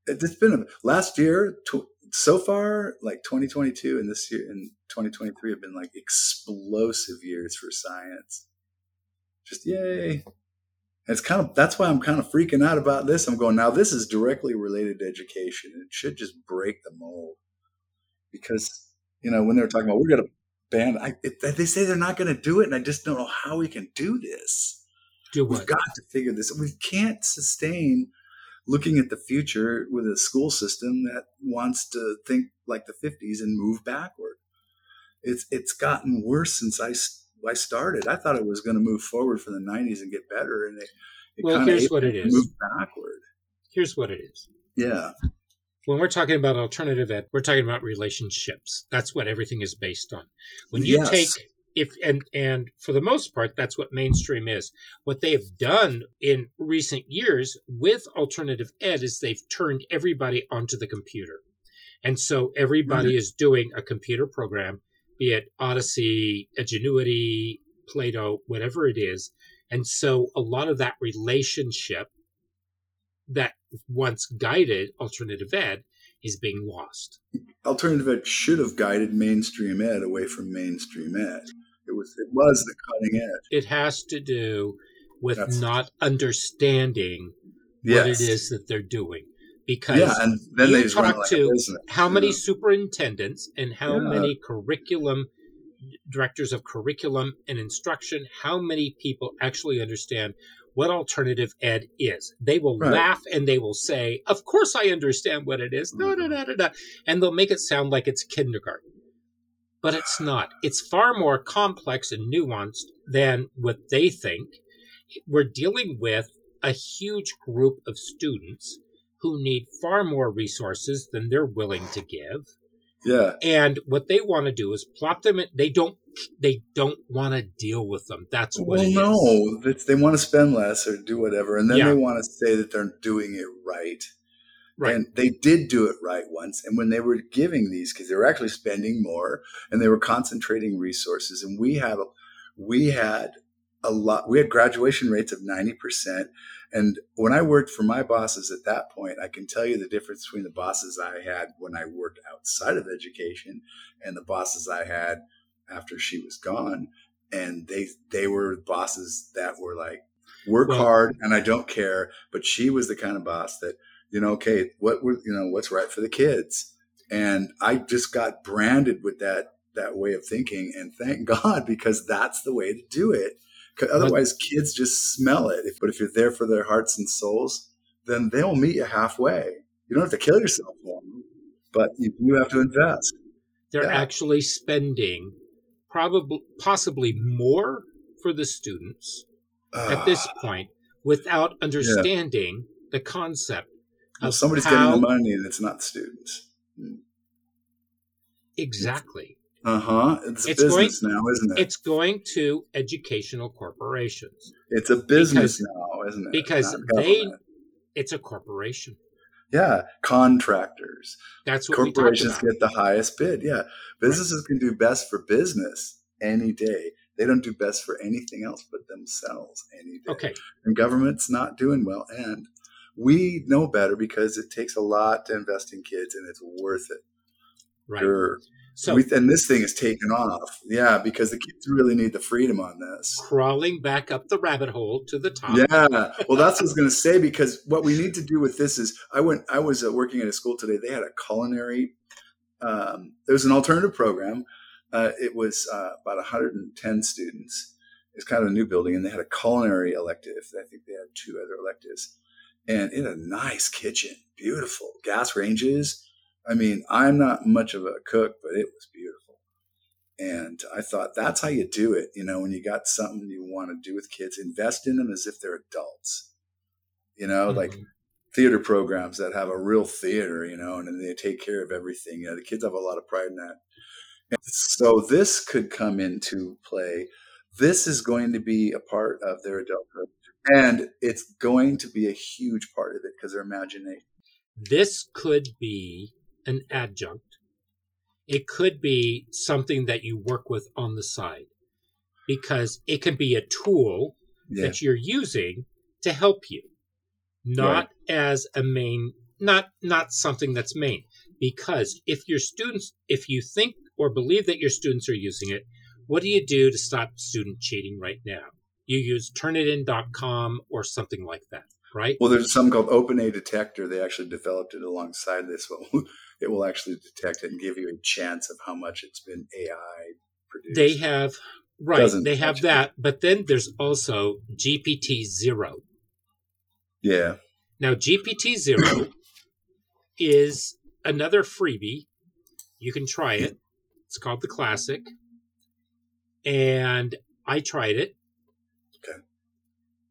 it's been a, last year tw- so far, like 2022 and this year and 2023 have been like explosive years for science. Just yay! It's kind of that's why I'm kind of freaking out about this. I'm going now. This is directly related to education. It should just break the mold because you know when they're talking about we're going to ban, I, it, they say they're not going to do it, and I just don't know how we can do this. do We've got to figure this. We can't sustain looking at the future with a school system that wants to think like the 50s and move backward. It's it's gotten worse since I I started. I thought it was going to move forward for the 90s and get better, and it, it Well, here's what it is. moved backward. Here's what it is. Yeah, When we're talking about alternative ed, we're talking about relationships. That's what everything is based on. When you Yes. take if and and for the most part, that's what mainstream is. What they have done in recent years with alternative ed is they've turned everybody onto the computer, and so everybody mm-hmm. is doing a computer program, be it Odyssey, Edgenuity, Plato, whatever it is, and so a lot of that relationship that once guided alternative ed is being lost. alternative ed should have guided mainstream ed away from mainstream ed. It was it was the cutting edge. It has to do with That's- not understanding Yes. what it is that they're doing. Because Yeah, and then you they just run it talk like to how many Yeah. superintendents and how Yeah. many curriculum directors of curriculum and instruction, how many people actually understand what alternative ed is. They will Right. laugh and they will say, Of course I understand what it is. Da, da, mm-hmm. da, da, da. And they'll make it sound like it's kindergarten. But it's not. It's far more complex and nuanced than what they think. We're dealing with a huge group of students who need far more resources than they're willing to give Yeah, and what they want to do is plop them in they don't they don't want to deal with them that's what well, it is. no, they want to spend less or do whatever, and then Yeah. they want to say that they're doing it right. right And they did do it right once. And when they were giving these, because they were actually spending more and they were concentrating resources, and we had we had a lot. We had graduation rates of ninety percent. And when I worked for my bosses at that point, I can tell you the difference between the bosses I had when I worked outside of education and the bosses I had after she was gone. And they they were bosses that were like work Well- hard and I don't care. But she was the kind of boss that you know, okay, what were you know what's right for the kids, and I just got branded with that that way of thinking, and thank God because that's the way to do it. Otherwise, but, kids just smell it. But if you're there for their hearts and souls, then they'll meet you halfway. You don't have to kill yourself for them, but you, you have to invest. They're yeah. actually spending probably possibly more for the students uh, at this point without understanding yeah. the concept. Well, somebody's how, getting the money and it's not the students. Hmm. Exactly. Uh huh. It's, it's business going, now, isn't it? It's going to educational corporations. It's a business because, now, isn't it? Because they, it's a corporation. Yeah, contractors. That's what corporations get the highest bid. Yeah, businesses right. can do best for business any day. They don't do best for anything else but themselves any day. Okay. And government's not doing well, and we know better because it takes a lot to invest in kids, and it's worth it. Right. Sure. So we, and this thing is taken off, yeah, because the kids really need the freedom on this. Crawling back up the rabbit hole to the top. Yeah, well, that's what I was going to say because what we need to do with this is, I went, I was uh, working at a school today. They had a culinary. Um, there was an alternative program. Uh, it was uh, about 110 students. It's kind of a new building, and they had a culinary elective. I think they had two other electives, and in a nice kitchen, beautiful gas ranges I mean, I'm not much of a cook, but it was beautiful. And I thought that's how you do it. You know, when you got something you want to do with kids, invest in them as if they're adults. You know, mm-hmm. like theater programs that have a real theater, you know, and they take care of everything. You know, the kids have a lot of pride in that. And so this could come into play. This is going to be a part of their adulthood. And it's going to be a huge part of it because their imagination. This could be an adjunct. It could be something that you work with on the side because it can be a tool yeah. that you're using to help you, not right. as a main, not not something that's main. Because if your students, if you think or believe that your students are using it, what do you do to stop student cheating right now? You use turnitin.com or something like that, right? Well, there's something called OpenAI Detector. They actually developed it alongside this. it will actually detect it and give you a chance of how much it's been AI produced. They have right. Doesn't they have that, it. but then there's also GPT zero. Yeah. Now GPT zero is another freebie. You can try it. It's called the Classic, and I tried it. Okay.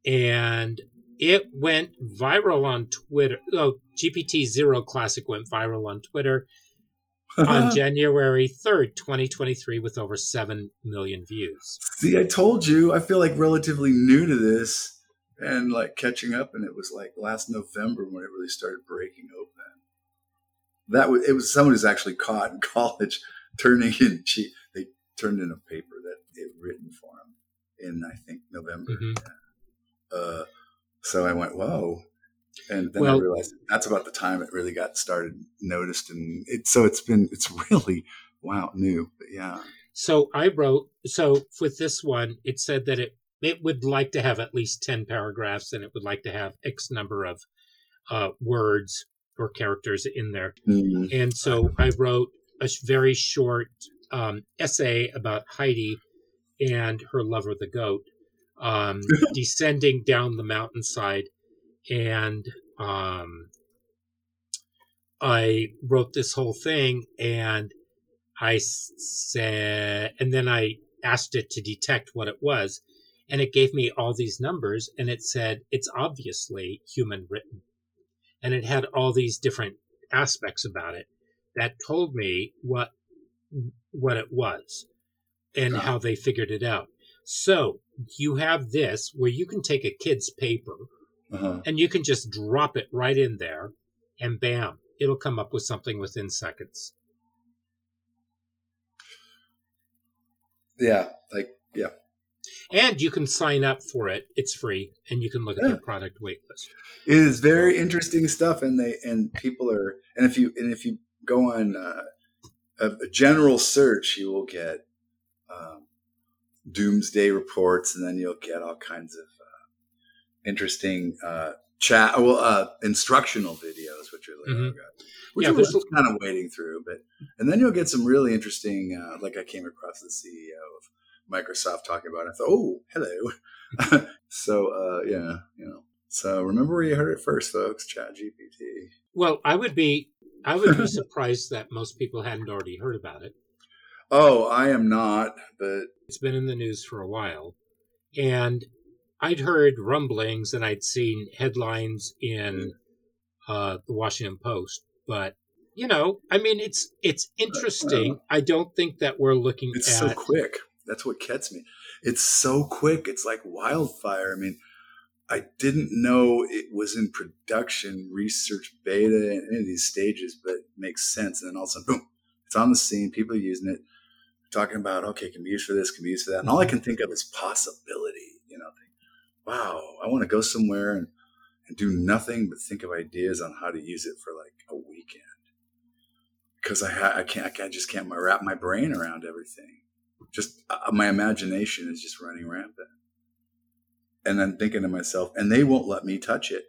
And it went viral on Twitter. Oh, GPT Zero Classic went viral on Twitter on January 3rd, 2023, with over 7 million views. See, I told you, I feel like relatively new to this and like catching up. And it was like last November when it really started breaking open. That was, it was someone who's actually caught in college turning in, they turned in a paper that it written for him in, I think, November. Mm-hmm. Uh, so I went, whoa. And then well, I realized that's about the time it really got started noticed. And it, so it's been, it's really, wow, new. But yeah. So I wrote, so with this one, it said that it, it would like to have at least 10 paragraphs and it would like to have X number of uh, words or characters in there. Mm-hmm. And so I wrote a very short um, essay about Heidi and her lover, the goat um, descending down the mountainside. And um, I wrote this whole thing and I said, and then I asked it to detect what it was. And it gave me all these numbers and it said, it's obviously human written. And it had all these different aspects about it that told me what what it was and how they figured it out. So you have this where you can take a kid's paper uh-huh. and you can just drop it right in there and bam, it'll come up with something within seconds. Yeah, like yeah. And you can sign up for it. It's free, and you can look at their the product waitlist. It is very interesting stuff, and they and people are and if you and if you go on uh, a, a general search, you will get um, doomsday reports, and then you'll get all kinds of interesting uh, chat, well, uh, instructional videos, which are like, Mhm. oh which Yeah, I was there's- kind of wading through, but and then you'll get some really interesting. Uh, like I came across the CEO of Microsoft talking about it. I thought, oh, hello. so uh, yeah, you know. So remember where you heard it first, folks. Chat GPT. Well, I would be I would be surprised that most people hadn't already heard about it. Oh, I am not, but It's been in the news for a while. And I'd heard rumblings and I'd seen headlines in uh, the Washington Post. But you know, I mean, it's it's interesting. I don't think that we're looking it's at so quick. That's what gets me. It's so quick. It's like wildfire. I mean, I didn't know it was in production, research, beta, and any of these stages, but it makes sense. And then all of a sudden, boom, it's on the scene. People are using it, talking about, okay, can be used for this, can be used for that. And all I can think of is possibility. You know, wow, I want to go somewhere and, and do nothing but think of ideas on how to use it for like a weekend. Because I, ha- I can't, I just can't wrap my brain around everything just uh, my imagination is just running rampant. And I'm thinking to myself, and they won't let me touch it.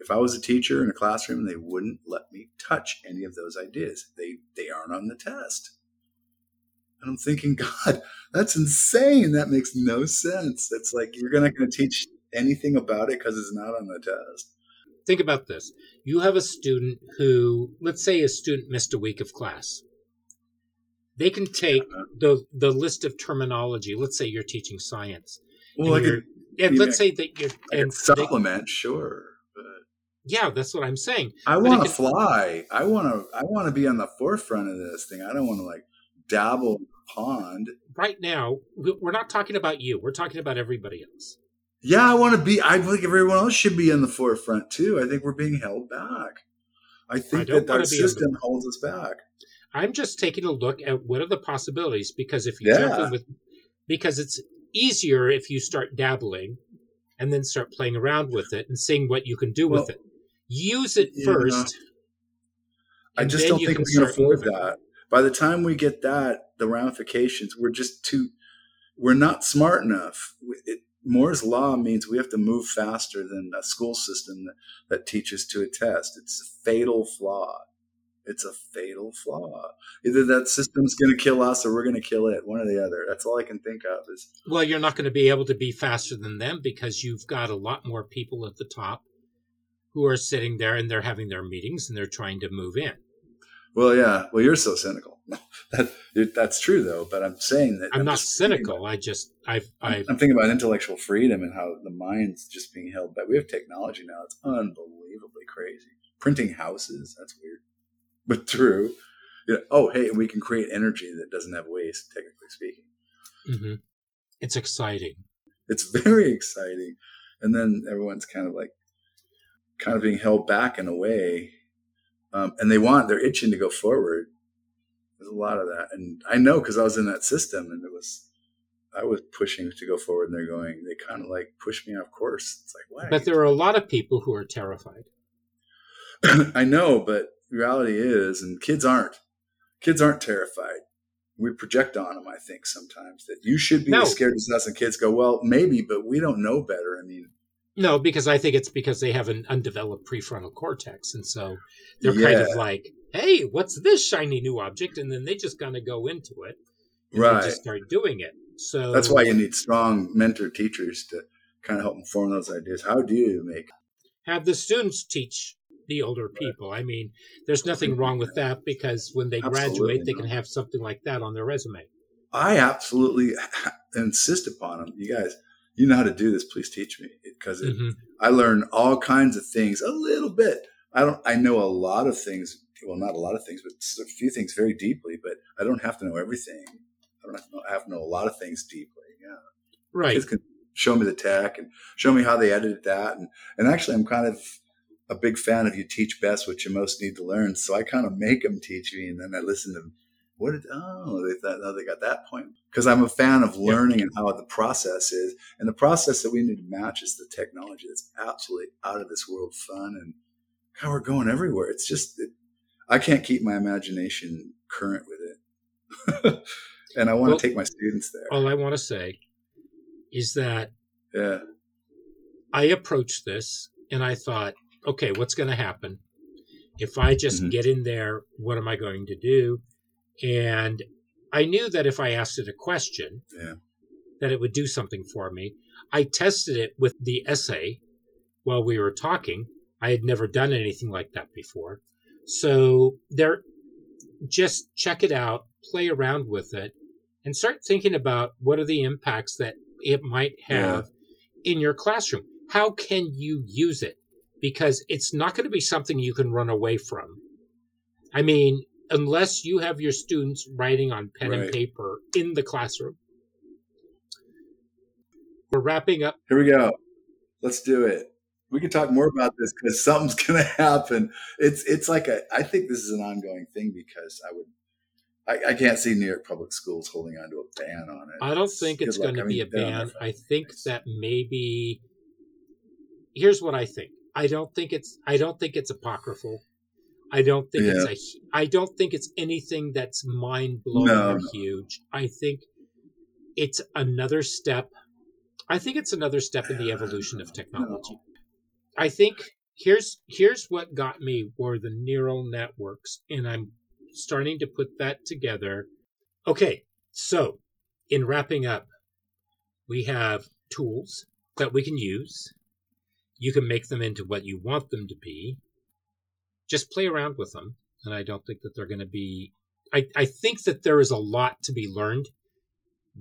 If I was a teacher in a classroom, they wouldn't let me touch any of those ideas. They they aren't on the test. And I'm thinking, God, that's insane. That makes no sense. That's like you're not going to teach anything about it because it's not on the test. think about this. You have a student who, let's say a student missed a week of class. They can take the the list of terminology. Let's say you're teaching science. Well, and, could, and let's know, say that you're I and could they- supplement, sure. But yeah, that's what I'm saying. I want to fly. I want to. I want to be on the forefront of this thing. I don't want to like dabble in the pond. Right now, we're not talking about you. We're talking about everybody else. Yeah, I want to be. I think everyone else should be in the forefront too. I think we're being held back. I think don't that our wanna be the- system holds us back. I'm just taking a look at what are the possibilities because if you jump in with because it's easier if you start dabbling and then start playing around with it and seeing what you can do with Well, it. Use it yeah. first. I just don't think can we can afford moving. that. By the time we get that, the ramifications, we're just too. We're not smart enough. It, Moore's law means we have to move faster than a school system that, that teaches to a test. It's a fatal flaw. It's a fatal flaw. Either that system's going to kill us or we're going to kill it. One or the other. That's all I can think of. Is Well, you're not going to be able to be faster than them because you've got a lot more people at the top who are sitting there and they're having their meetings and they're trying to move in. Well, yeah. Well, you're so cynical. that, that's true though. But I'm saying that I'm, not just thinking about- cynical. I just I've I've I'm thinking about intellectual freedom and how the mind's just being held back. We have technology now; it's unbelievably crazy. Printing houses, that's weird, but true. You know, oh, hey, we can create energy that doesn't have waste. Technically speaking, mhm. it's exciting. it's very exciting. And then everyone's kind of like, kind of being held back in a way, um, and they want they're itching to go forward. There's a lot of that, and I know because I was in that system, and it was. I was pushing to go forward, and they're going. They kind of like push me off course. It's like, why? But there are a lot of people who are terrified. I know, but reality is, and kids aren't. Kids aren't terrified. We project on them, I think, sometimes that you should be No. as scared as us. And kids go, well, maybe, but we don't know better. I mean, No, because I think it's because they have an undeveloped prefrontal cortex, and so they're kind of like, "Hey, what's this shiny new object?" And then they just kind of go into it, and Right. Just start doing it. So that's why you need strong mentor teachers to kind of help inform those ideas. How do you make? have the students teach the older people. I mean, there's nothing mm-hmm. wrong with that because when they Absolutely graduate, they not. can have something like that on their resume. I absolutely insist upon them. You guys, you know how to do this. Please teach me because it, Mhm. I learn all kinds of things a little bit. I don't. I know a lot of things. Well, not a lot of things, but a few things very deeply. But I don't have to know everything. I don't have to know, I have to know a lot of things deeply. Yeah, Right. kids can show me the tech and show me how they edited that. And and actually, I'm kind of a big fan of you teach best what you most need to learn. So I kind of make them teach me, and then I listen to them. What did oh they thought oh, they got that point because I'm a fan of learning and how the process is, and the process that we need to match is the technology. that's absolutely out of this world fun, and how we're going everywhere. It's just it, I can't keep my imagination current with it, and I want Well- to take my students there. All I want to say is that Yeah, I approached this and I thought, okay, what's going to happen? If I just Mhm. get in there, what am I going to do? And I knew that if I asked it a question, Yeah. that it would do something for me. I tested it with the essay while we were talking. I had never done anything like that before. So there just check it out, play around with it, and start thinking about what are the impacts that it might have in your classroom. How can you use it? Because it's not going to be something you can run away from. I mean, unless you have your students writing on pen and paper in the classroom. We're wrapping up. Here we go. Let's do it. We can talk more about this because something's going to happen. It's it's like a. I think this is an ongoing thing because I would. I, I can't see New York public schools holding on to a ban on it. I don't think it's going to be a mean, ban. I think that maybe. Here's what I think. I don't think it's. I don't think it's apocryphal. I don't think it's a. I don't think it's anything that's mind blowing No, or no. huge. I think it's another step. I think it's another step in the evolution of technology. I think here's here's what got me were the neural networks, and I'm starting to put that together. Okay, so in wrapping up, we have tools that we can use. You can make them into what you want them to be. Just play around with them, and I don't think that they're going to be. I, I think that there is a lot to be learned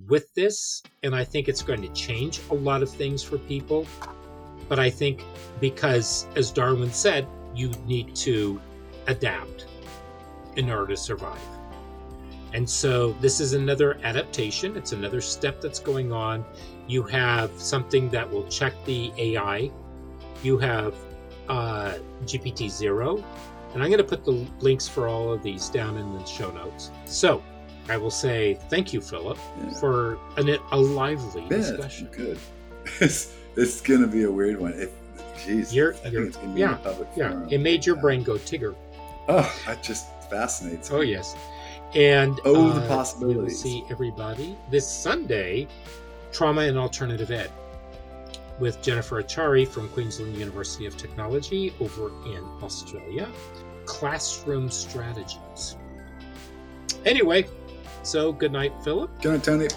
with this, and I think it's going to change a lot of things for people. But I think because, as Darwin said, you need to adapt in order to survive. And so this is another adaptation. It's another step that's going on. You have something that will check the AI. You have uh, GPT zero, and I'm going to put the links for all of these down in the show notes. So I will say thank you, Philip, Yeah. for an, a lively Yeah, discussion. good. It's, it's going to be a weird one. If, geez, You're- I you're- it's going to be yeah, public Yeah, forum. it made your brain go Tigger. Oh, that just fascinates me. Oh yes, and Oh, the uh, possibilities. We will see everybody this Sunday. Trauma and Alternative Ed with Jennifer Achari from Queensland University of Technology over in Australia. Classroom strategies. Anyway, so good night, Philip, Good night, Tony.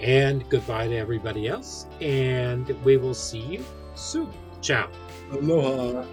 and goodbye to everybody else. And we will see you soon. Ciao. Aloha.